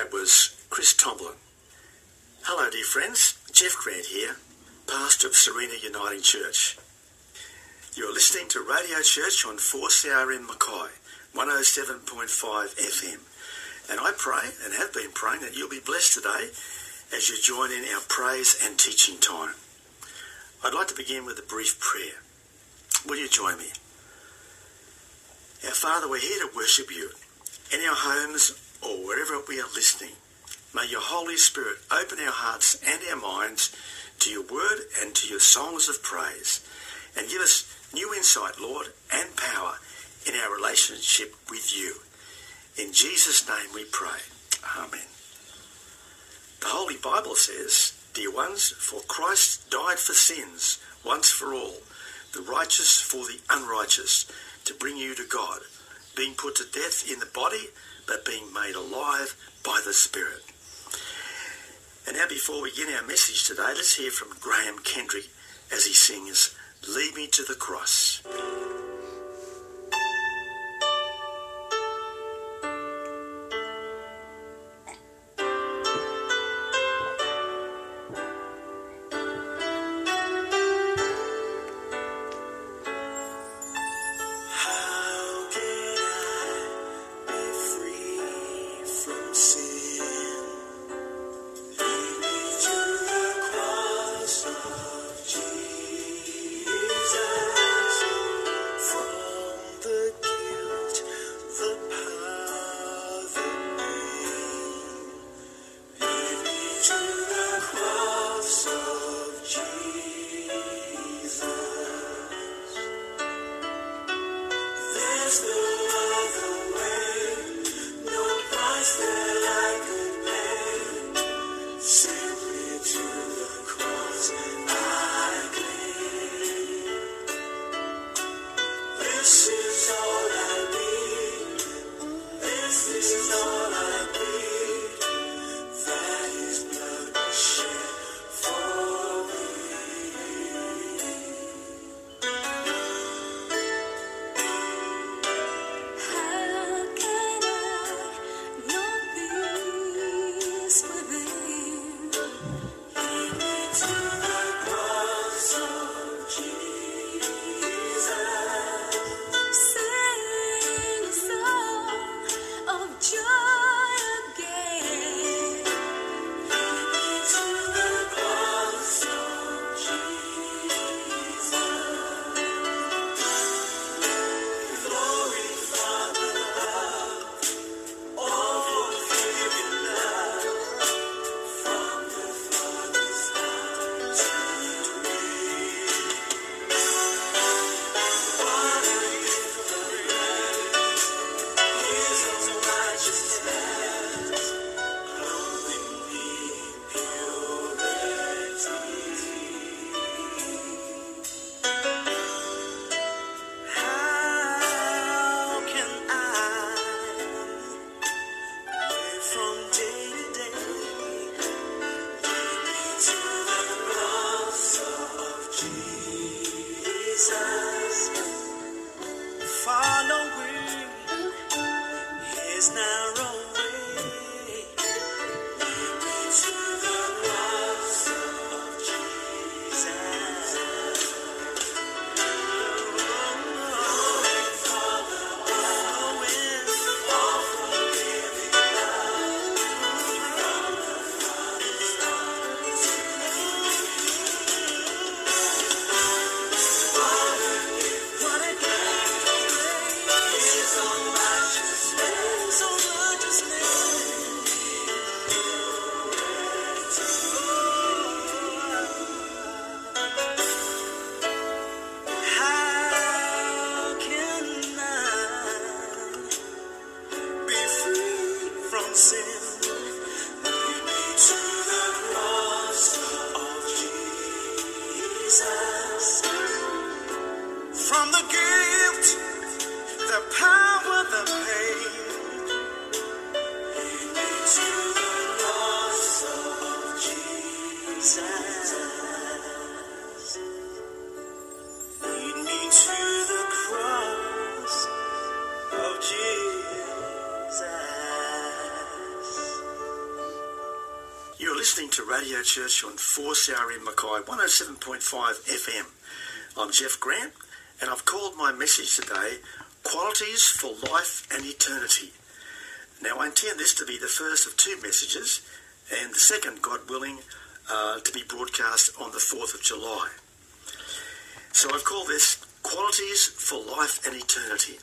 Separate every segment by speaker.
Speaker 1: That was Chris Tomlin. Hello, dear friends. Jeff Grant here, pastor of Sarina Uniting Church. You're listening to Radio Church on 4CRM Mackay, 107.5 FM. And I pray and have been praying that you'll be blessed today as you join in our praise and teaching time. I'd like to begin with a brief prayer. Will you join me? Our Father, we're here to worship you in our homes or wherever we are listening. May your Holy Spirit open our hearts and our minds to your word and to your songs of praise and give us new insight, Lord, and power in our relationship with you. In Jesus' name we pray. Amen. The Holy Bible says, Dear ones, for Christ died for sins once for all, the righteous for the unrighteous, to bring you to God, being put to death in the body, but being made alive by the Spirit. And now, before we begin our message today, let's hear from Graham Kendrick as he sings, Lead Me to the Cross. Church on 4CRM Mackay 107.5 FM. I'm Jeff Grant, and I've called my message today Qualities for Life and Eternity. Now, I intend this to be the first of two messages, and the second, God willing, uh, to be broadcast on the 4th of July. So I've called this Qualities for Life and Eternity.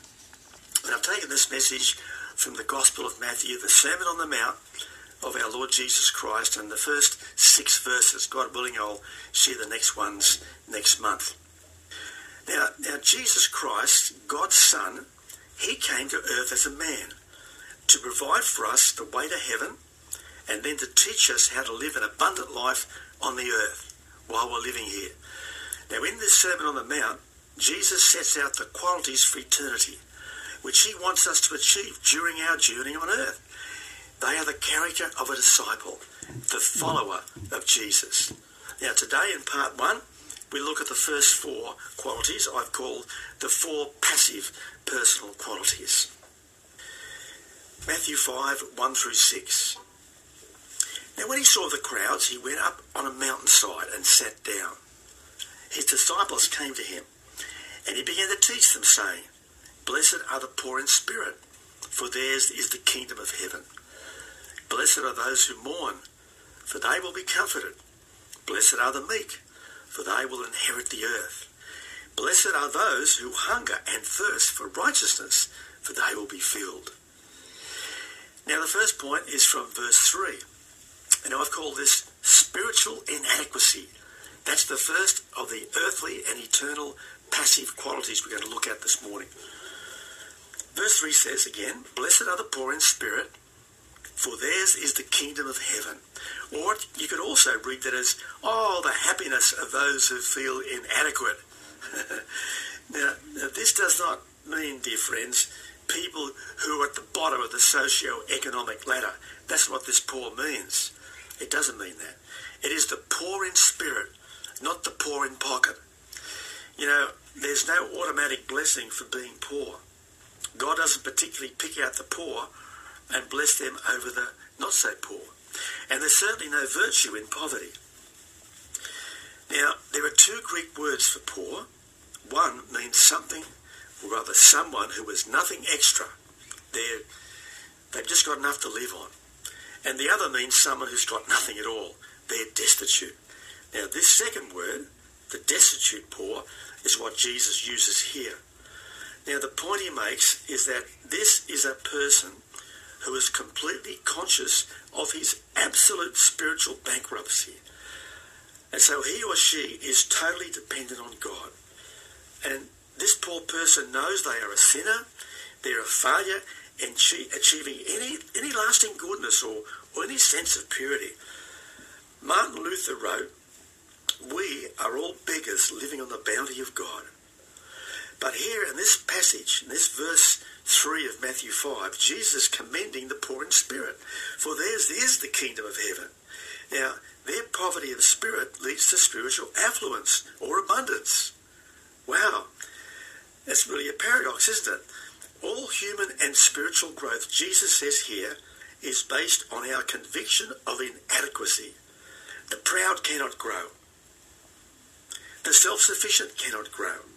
Speaker 1: And I've taken this message from the Gospel of Matthew, the Sermon on the Mount, of our Lord Jesus Christ and the first six verses. God willing, I'll share the next ones next month. Now, now Jesus Christ, God's Son, he came to earth as a man to provide for us the way to heaven and then to teach us how to live an abundant life on the earth while we're living here. Now, in this Sermon on the Mount, Jesus sets out the qualities for eternity, which he wants us to achieve during our journey on earth. They are the character of a disciple, the follower of Jesus. Now, today in part one, we look at the first four qualities I've called the four passive personal qualities. Matthew 5 1 through 6. Now, when he saw the crowds, he went up on a mountainside and sat down. His disciples came to him, and he began to teach them, saying, Blessed are the poor in spirit, for theirs is the kingdom of heaven. Blessed are those who mourn, for they will be comforted. Blessed are the meek, for they will inherit the earth. Blessed are those who hunger and thirst for righteousness, for they will be filled. Now, the first point is from verse 3. And I've called this spiritual inadequacy. That's the first of the earthly and eternal passive qualities we're going to look at this morning. Verse 3 says again, Blessed are the poor in spirit, for theirs is the kingdom of heaven. Or you could also read that as, oh, the happiness of those who feel inadequate. now, now, this does not mean, dear friends, people who are at the bottom of the socio-economic ladder. That's what this poor means. It doesn't mean that. It is the poor in spirit, not the poor in pocket. You know, there's no automatic blessing for being poor. God doesn't particularly pick out the poor and bless them over the not so poor. And there's certainly no virtue in poverty. Now, there are two Greek words for poor. One means something, or rather someone who has nothing extra. They're, they've just got enough to live on. And the other means someone who's got nothing at all. They're destitute. Now, this second word, the destitute poor, is what Jesus uses here. Now, the point he makes is that this is a person who is completely conscious of his absolute spiritual bankruptcy. And so he or she is totally dependent on God. And this poor person knows they are a sinner, they're a failure in achieving any, any lasting goodness or, or any sense of purity. Martin Luther wrote, We are all beggars living on the bounty of God. But here in this passage, in this verse 3 of Matthew 5, Jesus commending the poor in spirit, for theirs is the kingdom of heaven. Now, their poverty of spirit leads to spiritual affluence or abundance. Wow, that's really a paradox, isn't it? All human and spiritual growth, Jesus says here, is based on our conviction of inadequacy. The proud cannot grow. The self-sufficient cannot grow.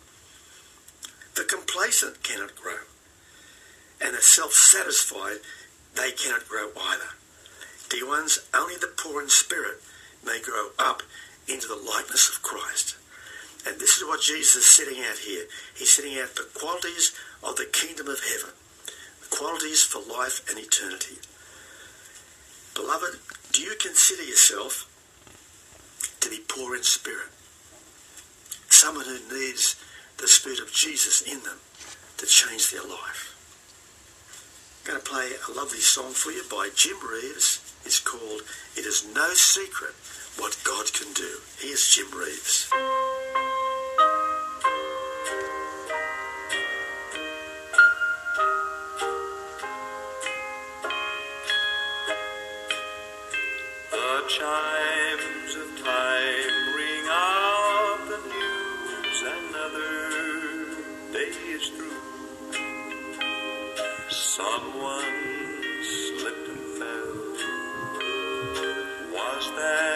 Speaker 1: The complacent cannot grow. And the self-satisfied, they cannot grow either. Dear ones, only the poor in spirit may grow up into the likeness of Christ. And this is what Jesus is setting out here. He's setting out the qualities of the kingdom of heaven, the qualities for life and eternity. Beloved, do you consider yourself to be poor in spirit? Someone who needs the Spirit of Jesus in them to change their life. I'm going to play a lovely song for you by Jim Reeves. It's called It Is No Secret What God Can Do. Here's Jim Reeves.
Speaker 2: The chimes Someone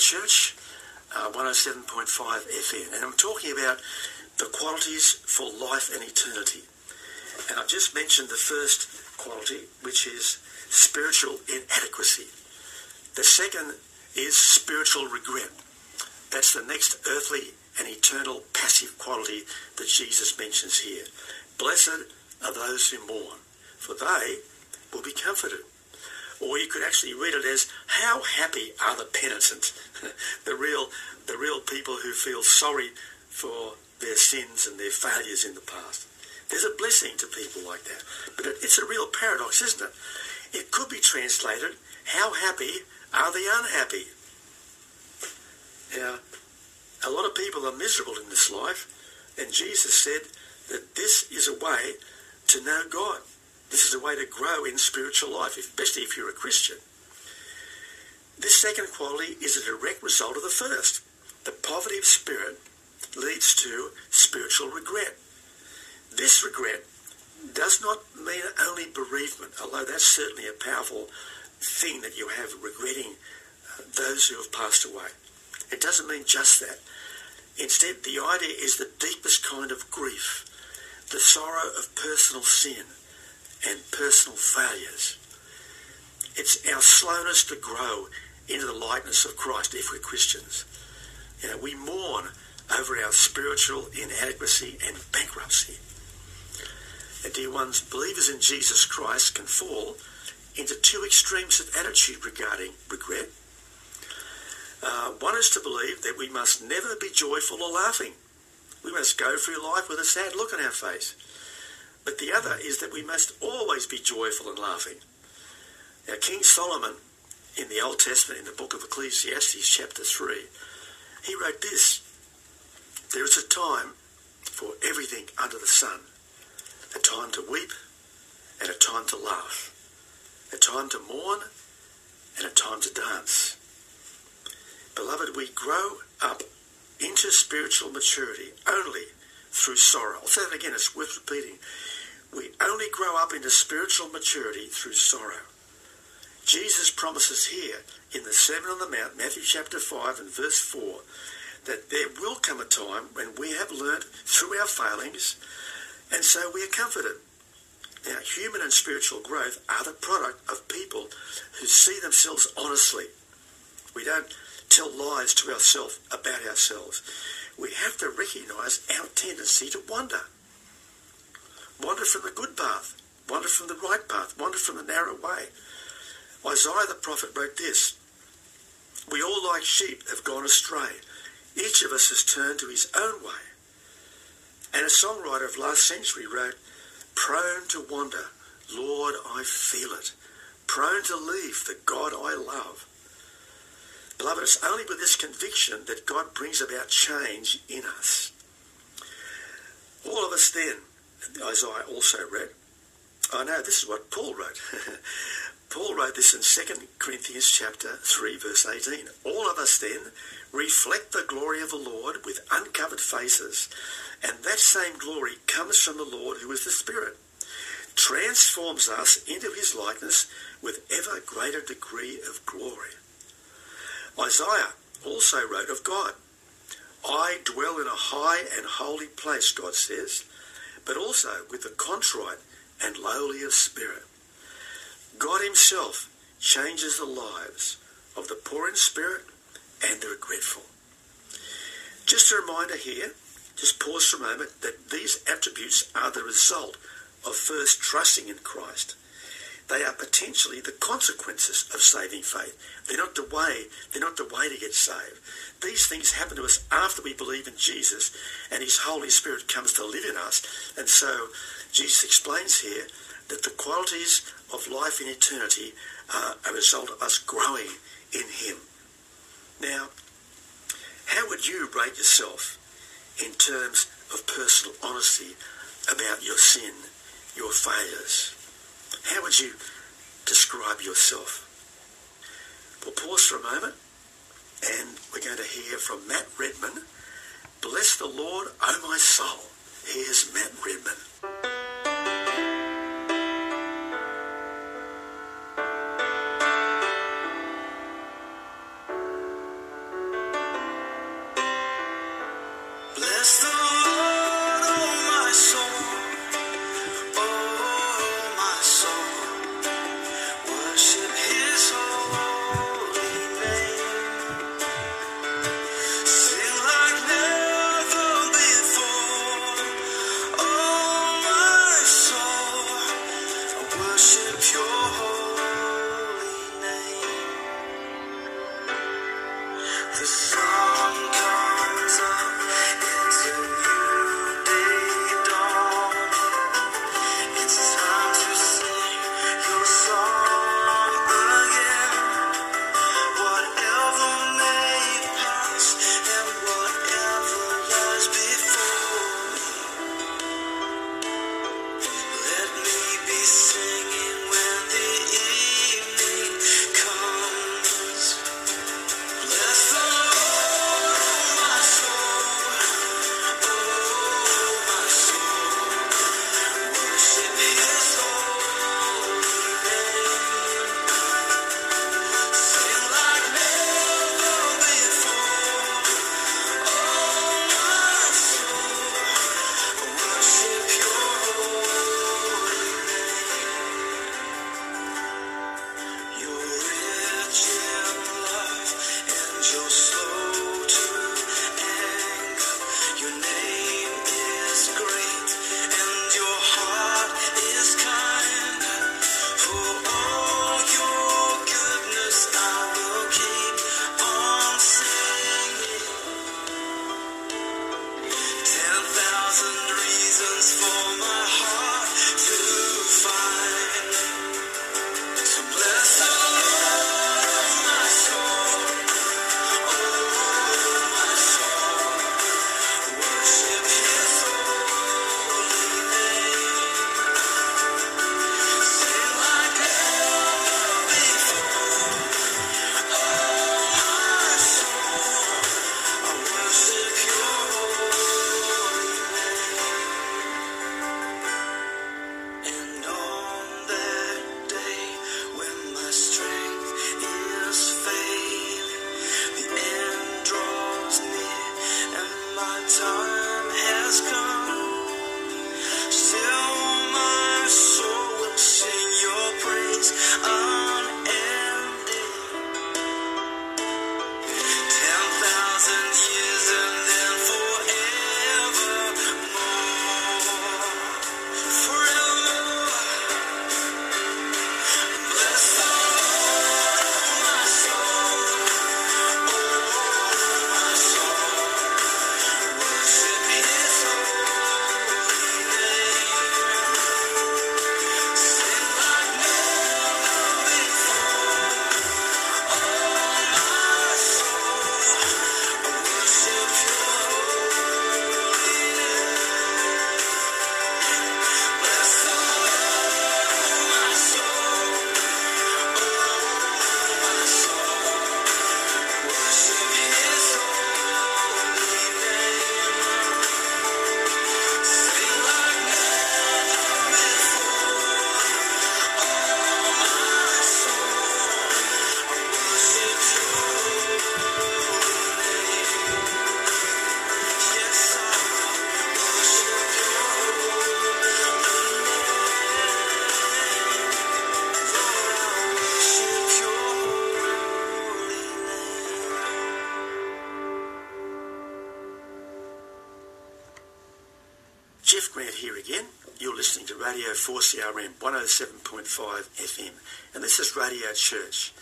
Speaker 1: Church, uh, 107.5 FM. And I'm talking about the qualities for life and eternity. And I've just mentioned the first quality, which is spiritual inadequacy. The second is spiritual regret. That's the next earthly and eternal passive quality that Jesus mentions here. Blessed are those who mourn, for they will be comforted. Or you could actually read it as, how happy are the penitent, the real, the real people who feel sorry for their sins and their failures in the past. There's a blessing to people like that. But it, it's a real paradox, isn't it? It could be translated, how happy are the unhappy? Now, a lot of people are miserable in this life, and Jesus said that this is a way to know God. This is a way to grow in spiritual life, especially if you're a Christian. This second quality is a direct result of the first. The poverty of spirit leads to spiritual regret. This regret does not mean only bereavement, although that's certainly a powerful thing that you have regretting uh, those who have passed away. It doesn't mean just that. Instead, the idea is the deepest kind of grief, the sorrow of personal sin and personal failures. It's our slowness to grow into the likeness of Christ if we're Christians. You know, we mourn over our spiritual inadequacy and bankruptcy. And dear ones, believers in Jesus Christ can fall into two extremes of attitude regarding regret. Uh, one is to believe that we must never be joyful or laughing. We must go through life with a sad look on our face. But the other is that we must always be joyful and laughing. Now, King Solomon, in the Old Testament, in the book of Ecclesiastes, chapter 3, he wrote this There is a time for everything under the sun a time to weep and a time to laugh, a time to mourn and a time to dance. Beloved, we grow up into spiritual maturity only through sorrow. I'll say that again, it's worth repeating. We only grow up into spiritual maturity through sorrow. Jesus promises here in the Sermon on the Mount, Matthew chapter 5 and verse 4, that there will come a time when we have learnt through our failings, and so we are comforted. Now, human and spiritual growth are the product of people who see themselves honestly. We don't tell lies to ourselves about ourselves. We have to recognise our tendency to wander. Wander from the good path, wander from the right path, wander from the narrow way. Isaiah the prophet wrote this We all, like sheep, have gone astray. Each of us has turned to his own way. And a songwriter of last century wrote, Prone to wander, Lord, I feel it. Prone to leave the God I love. Beloved, it's only with this conviction that God brings about change in us. All of us then, Isaiah also wrote, I know this is what Paul wrote. Paul wrote this in 2 Corinthians chapter 3 verse 18. All of us then reflect the glory of the Lord with uncovered faces, and that same glory comes from the Lord who is the Spirit, transforms us into his likeness with ever greater degree of glory. Isaiah also wrote of God, I dwell in a high and holy place, God says, but also with the contrite and lowly of spirit. God himself changes the lives of the poor in spirit and the regretful. Just a reminder here, just pause for a moment, that these attributes are the result of first trusting in Christ. They are potentially the consequences of saving faith. They're not the way, they're not the way to get saved. These things happen to us after we believe in Jesus and his Holy Spirit comes to live in us. And so Jesus explains here that the qualities of life in eternity are a result of us growing in him. Now, how would you rate yourself in terms of personal honesty about your sin, your failures? How would you describe yourself? We'll pause for a moment and we're going to hear from Matt Redman. Bless the Lord, O my soul. Here's Matt Redman. 4CRM 107.5 FM, and this is Radio Church.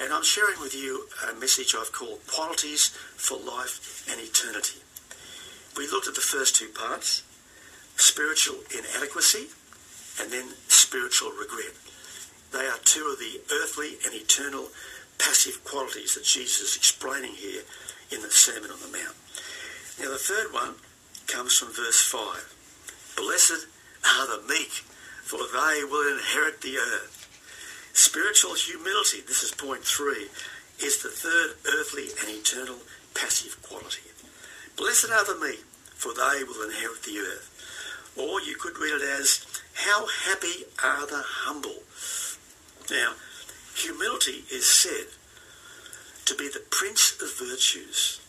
Speaker 1: And I'm sharing with you a message I've called Qualities for Life and Eternity. We looked at the first two parts spiritual inadequacy and then spiritual regret. They are two of the earthly and eternal passive qualities that Jesus is explaining here in the Sermon on the Mount. Now, the third one comes from verse 5. Blessed are the meek, for they will inherit the earth. Spiritual humility, this is point three, is the third earthly and eternal passive quality. Blessed are the meek, for they will inherit the earth. Or you could read it as, How happy are the humble. Now, humility is said to be the prince of virtues.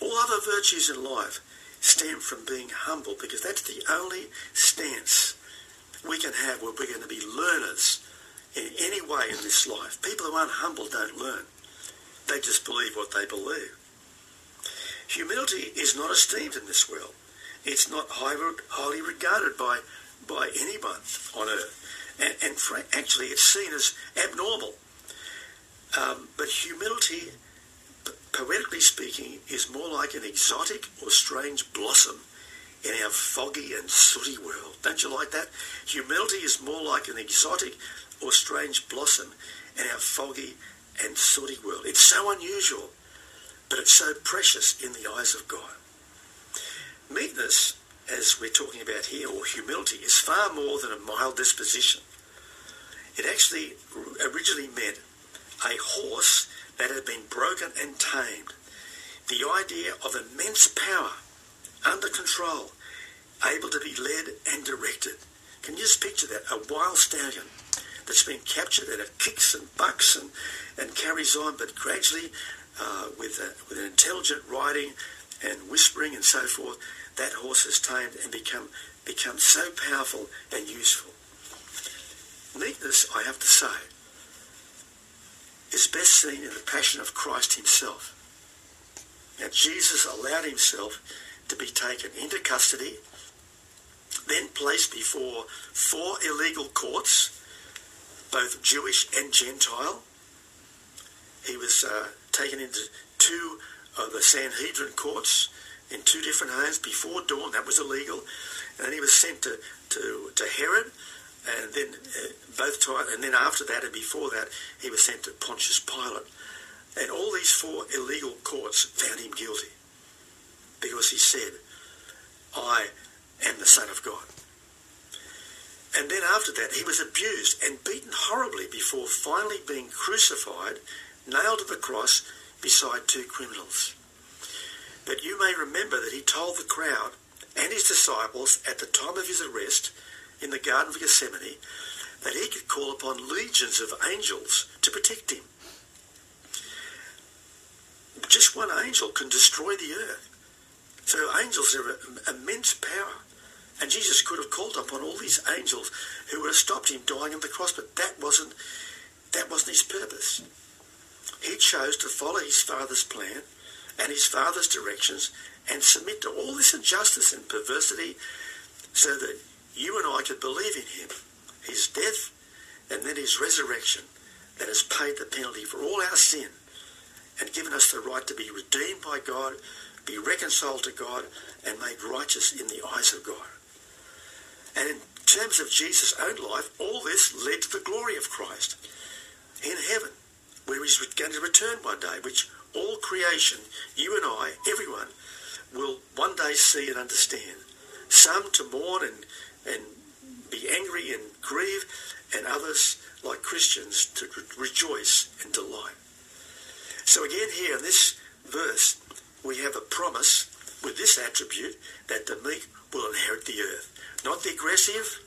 Speaker 1: All other virtues in life stem from being humble because that's the only stance we can have where we're going to be learners in any way in this life. People who aren't humble don't learn. They just believe what they believe. Humility is not esteemed in this world. It's not highly regarded by, by anyone on earth. And, and actually, it's seen as abnormal. Um, but humility, poetically speaking, is more like an exotic or strange blossom in our foggy and sooty world. Don't you like that? Humility is more like an exotic or strange blossom in our foggy and sooty world. It's so unusual, but it's so precious in the eyes of God. Meekness, as we're talking about here, or humility, is far more than a mild disposition. It actually originally meant a horse that had been broken and tamed. The idea of immense power, under control, able to be led and directed. Can you just picture that? A wild stallion that's been captured and it kicks and bucks and, and carries on, but gradually, uh, with, a, with an intelligent riding and whispering and so forth, that horse is tamed and become, become so powerful and useful. Meekness, I have to say, is best seen in the passion of Christ himself. Now, Jesus allowed himself to be taken into custody, then placed before four illegal courts, both Jewish and Gentile. He was uh, taken into two of the Sanhedrin courts in two different homes before dawn. That was illegal. And then he was sent to, to, to Herod, and then uh, both times, and then after that and before that, he was sent to Pontius Pilate. And all these four illegal courts found him guilty because he said, I am the Son of God. And then after that, he was abused and beaten horribly before finally being crucified, nailed to the cross beside two criminals. But you may remember that he told the crowd and his disciples at the time of his arrest in the Garden of Gethsemane that he could call upon legions of angels to protect him. Just one angel can destroy the earth. So angels are immense power. And Jesus could have called upon all these angels who would have stopped him dying on the cross, but that wasn't that wasn't his purpose. He chose to follow his father's plan and his father's directions and submit to all this injustice and perversity so that you and I could believe in him, his death and then his resurrection that has paid the penalty for all our sin and given us the right to be redeemed by God, be reconciled to God, and made righteous in the eyes of God. And in terms of Jesus' own life, all this led to the glory of Christ in heaven, where he's going to return one day, which all creation, you and I, everyone, will one day see and understand. Some to mourn and, and be angry and grieve, and others, like Christians, to rejoice and delight. So again here in this verse, we have a promise with this attribute that the meek will inherit the earth. Not the aggressive,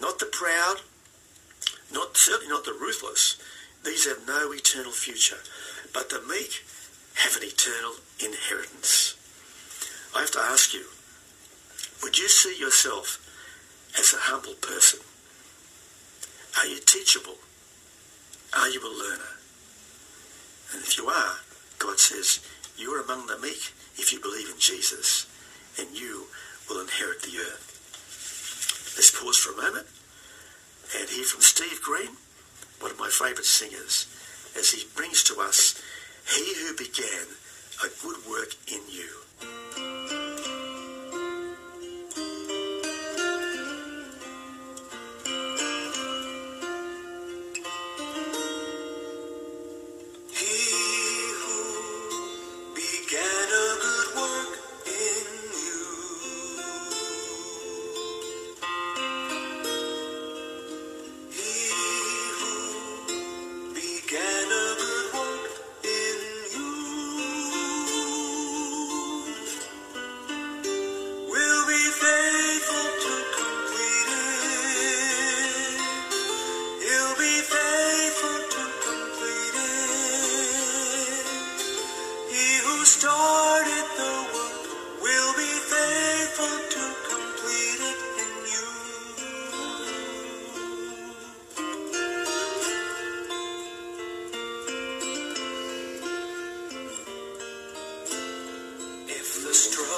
Speaker 1: not the proud, not certainly not the ruthless. These have no eternal future. But the meek have an eternal inheritance. I have to ask you, would you see yourself as a humble person? Are you teachable? Are you a learner? And if you are, God says, you are among the meek if you believe in Jesus, and you will inherit the earth. Let's pause for a moment and hear from Steve Green, one of my favourite singers, as he brings to us He Who Began a Good Work in You.
Speaker 3: If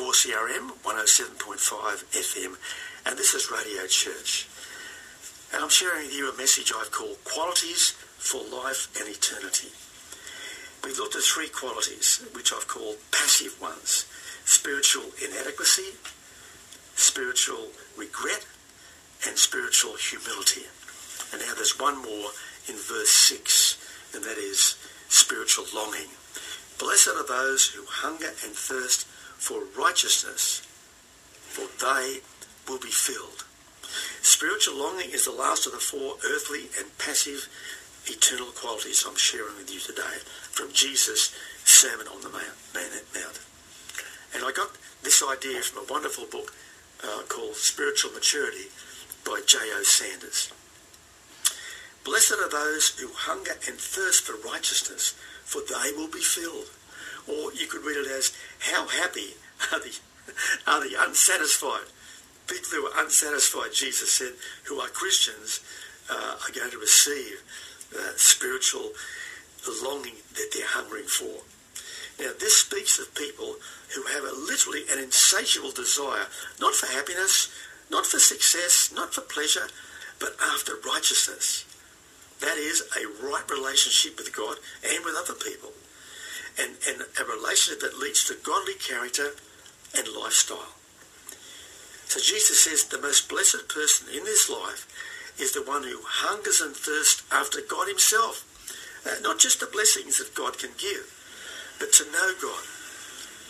Speaker 1: 4CRM 107.5 FM, and this is Radio Church. And I'm sharing with you a message I've called Qualities for Life and Eternity. We've looked at three qualities, which I've called passive ones spiritual inadequacy, spiritual regret, and spiritual humility. And now there's one more in verse 6, and that is spiritual longing. Blessed are those who hunger and thirst for righteousness, for they will be filled. Spiritual longing is the last of the four earthly and passive eternal qualities I'm sharing with you today from Jesus' Sermon on the Mount. And I got this idea from a wonderful book uh, called Spiritual Maturity by J.O. Sanders. Blessed are those who hunger and thirst for righteousness, for they will be filled. Or you could read it as, how happy are the, are the unsatisfied? People who are unsatisfied, Jesus said, who are Christians, uh, are going to receive uh, spiritual longing that they're hungering for. Now, this speaks of people who have a literally an insatiable desire, not for happiness, not for success, not for pleasure, but after righteousness. That is a right relationship with God and with other people. And, and a relationship that leads to godly character and lifestyle. So Jesus says the most blessed person in this life is the one who hungers and thirsts after God himself. Uh, not just the blessings that God can give, but to know God,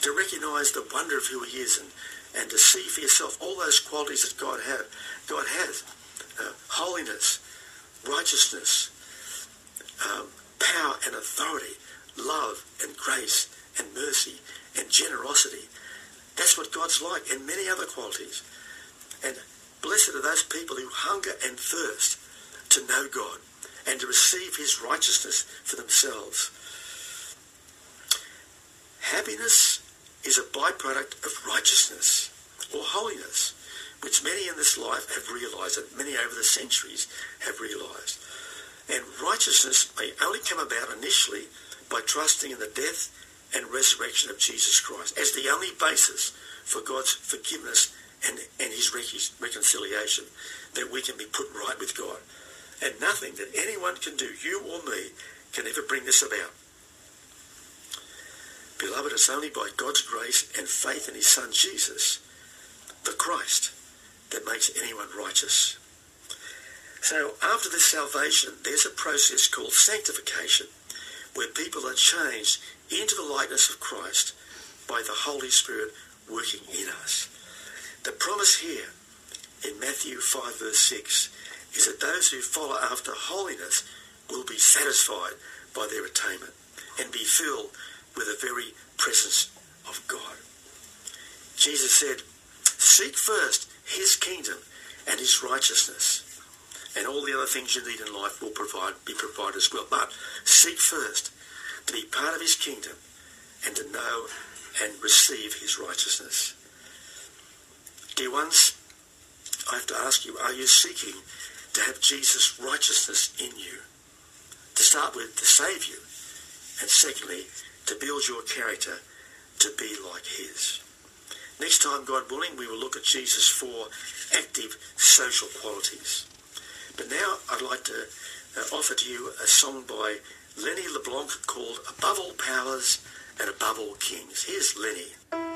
Speaker 1: to recognize the wonder of who he is and, and to see for yourself all those qualities that God have. God has. Uh, holiness, righteousness, um, power and authority, love and grace and mercy and generosity. That's what God's like and many other qualities. And blessed are those people who hunger and thirst to know God and to receive his righteousness for themselves. Happiness is a byproduct of righteousness or holiness, which many in this life have realized and many over the centuries have realized. And righteousness may only come about initially by trusting in the death and resurrection of Jesus Christ as the only basis for God's forgiveness and, and his recon- reconciliation, that we can be put right with God. And nothing that anyone can do, you or me, can ever bring this about. Beloved, it's only by God's grace and faith in his Son Jesus, the Christ, that makes anyone righteous. So after this salvation, there's a process called sanctification, where people are changed into the likeness of Christ by the Holy Spirit working in us. The promise here in Matthew 5 verse 6 is that those who follow after holiness will be satisfied by their attainment and be filled with the very presence of God. Jesus said, seek first his kingdom and his righteousness and all the other things you need in life will provide be provided as well. But seek first to be part of his kingdom and to know and receive his righteousness. Dear ones, I have to ask you, are you seeking to have Jesus' righteousness in you? To start with, to save you. And secondly, to build your character to be like his. Next time, God willing, we will look at Jesus' four active social qualities. But now I'd like to uh, offer to you a song by Lenny LeBlanc called Above All Powers and Above All Kings. Here's Lenny.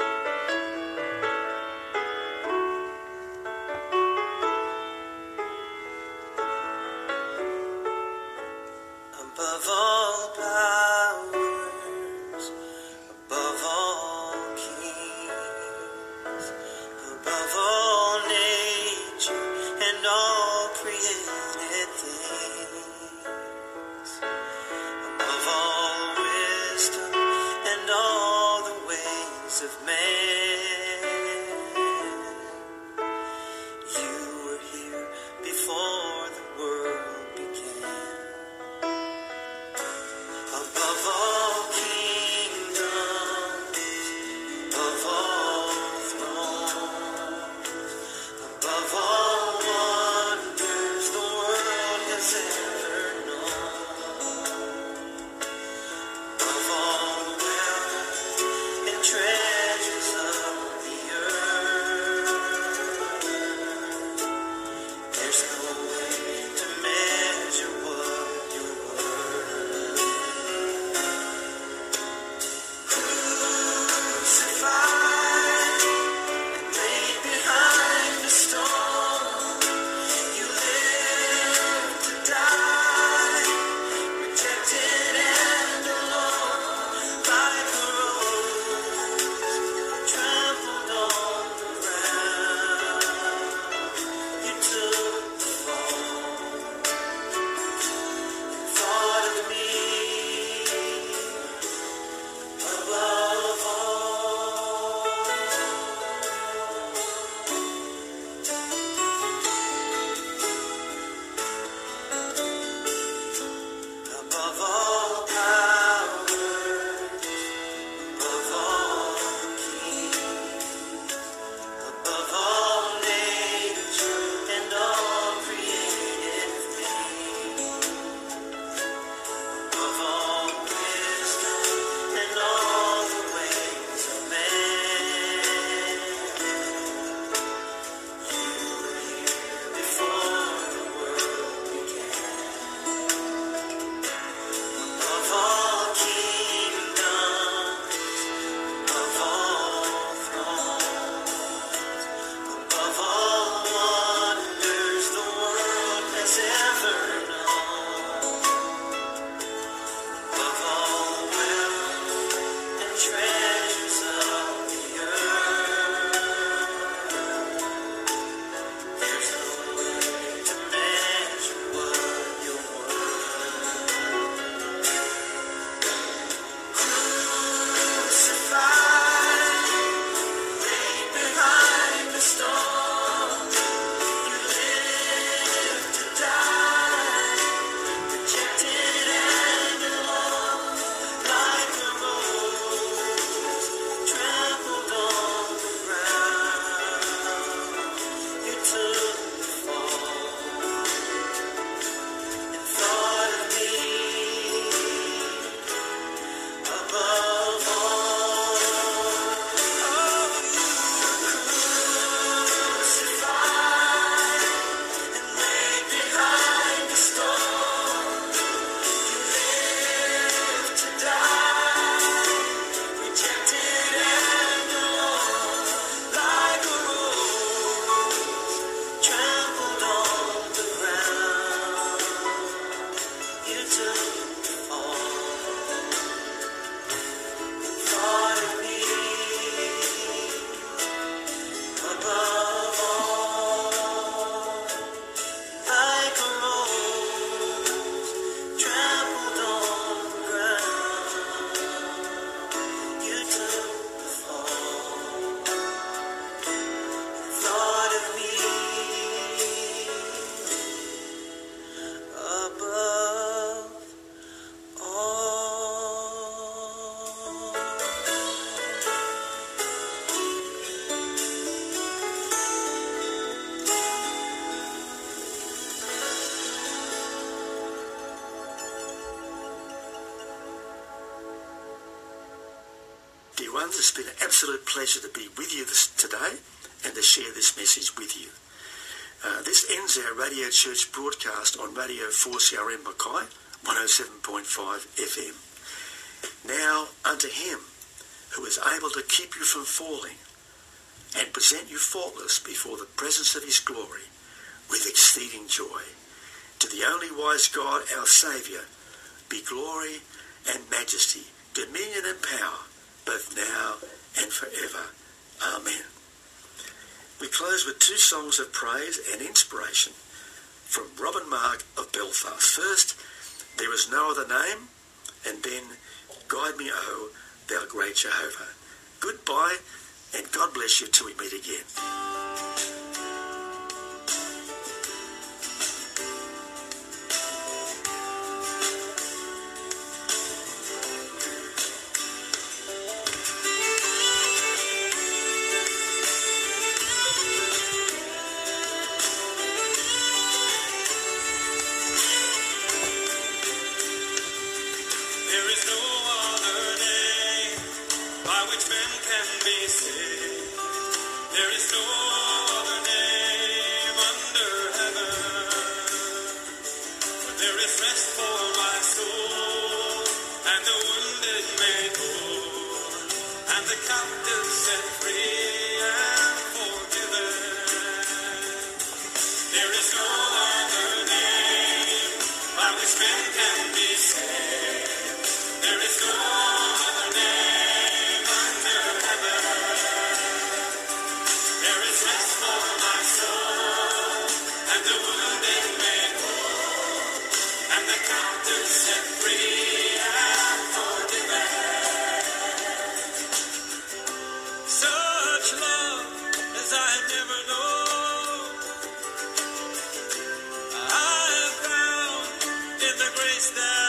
Speaker 1: It's been an absolute pleasure to be with you this, today and to share this message with you. Uh, this ends our Radio Church broadcast on Radio 4CRM Mackay, 107.5 FM. Now unto him who is able to keep you from falling and present you faultless before the presence of his glory with exceeding joy. To the only wise God, our Saviour, be glory and majesty, dominion and power, both now and forever. Amen. We close with two songs of praise and inspiration from Robin Mark of Belfast. First, There is no other name, and then Guide me, O thou great Jehovah. Goodbye, and God bless you till we meet again.
Speaker 2: In the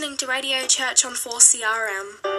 Speaker 4: listening to Radio Church on 4CRM.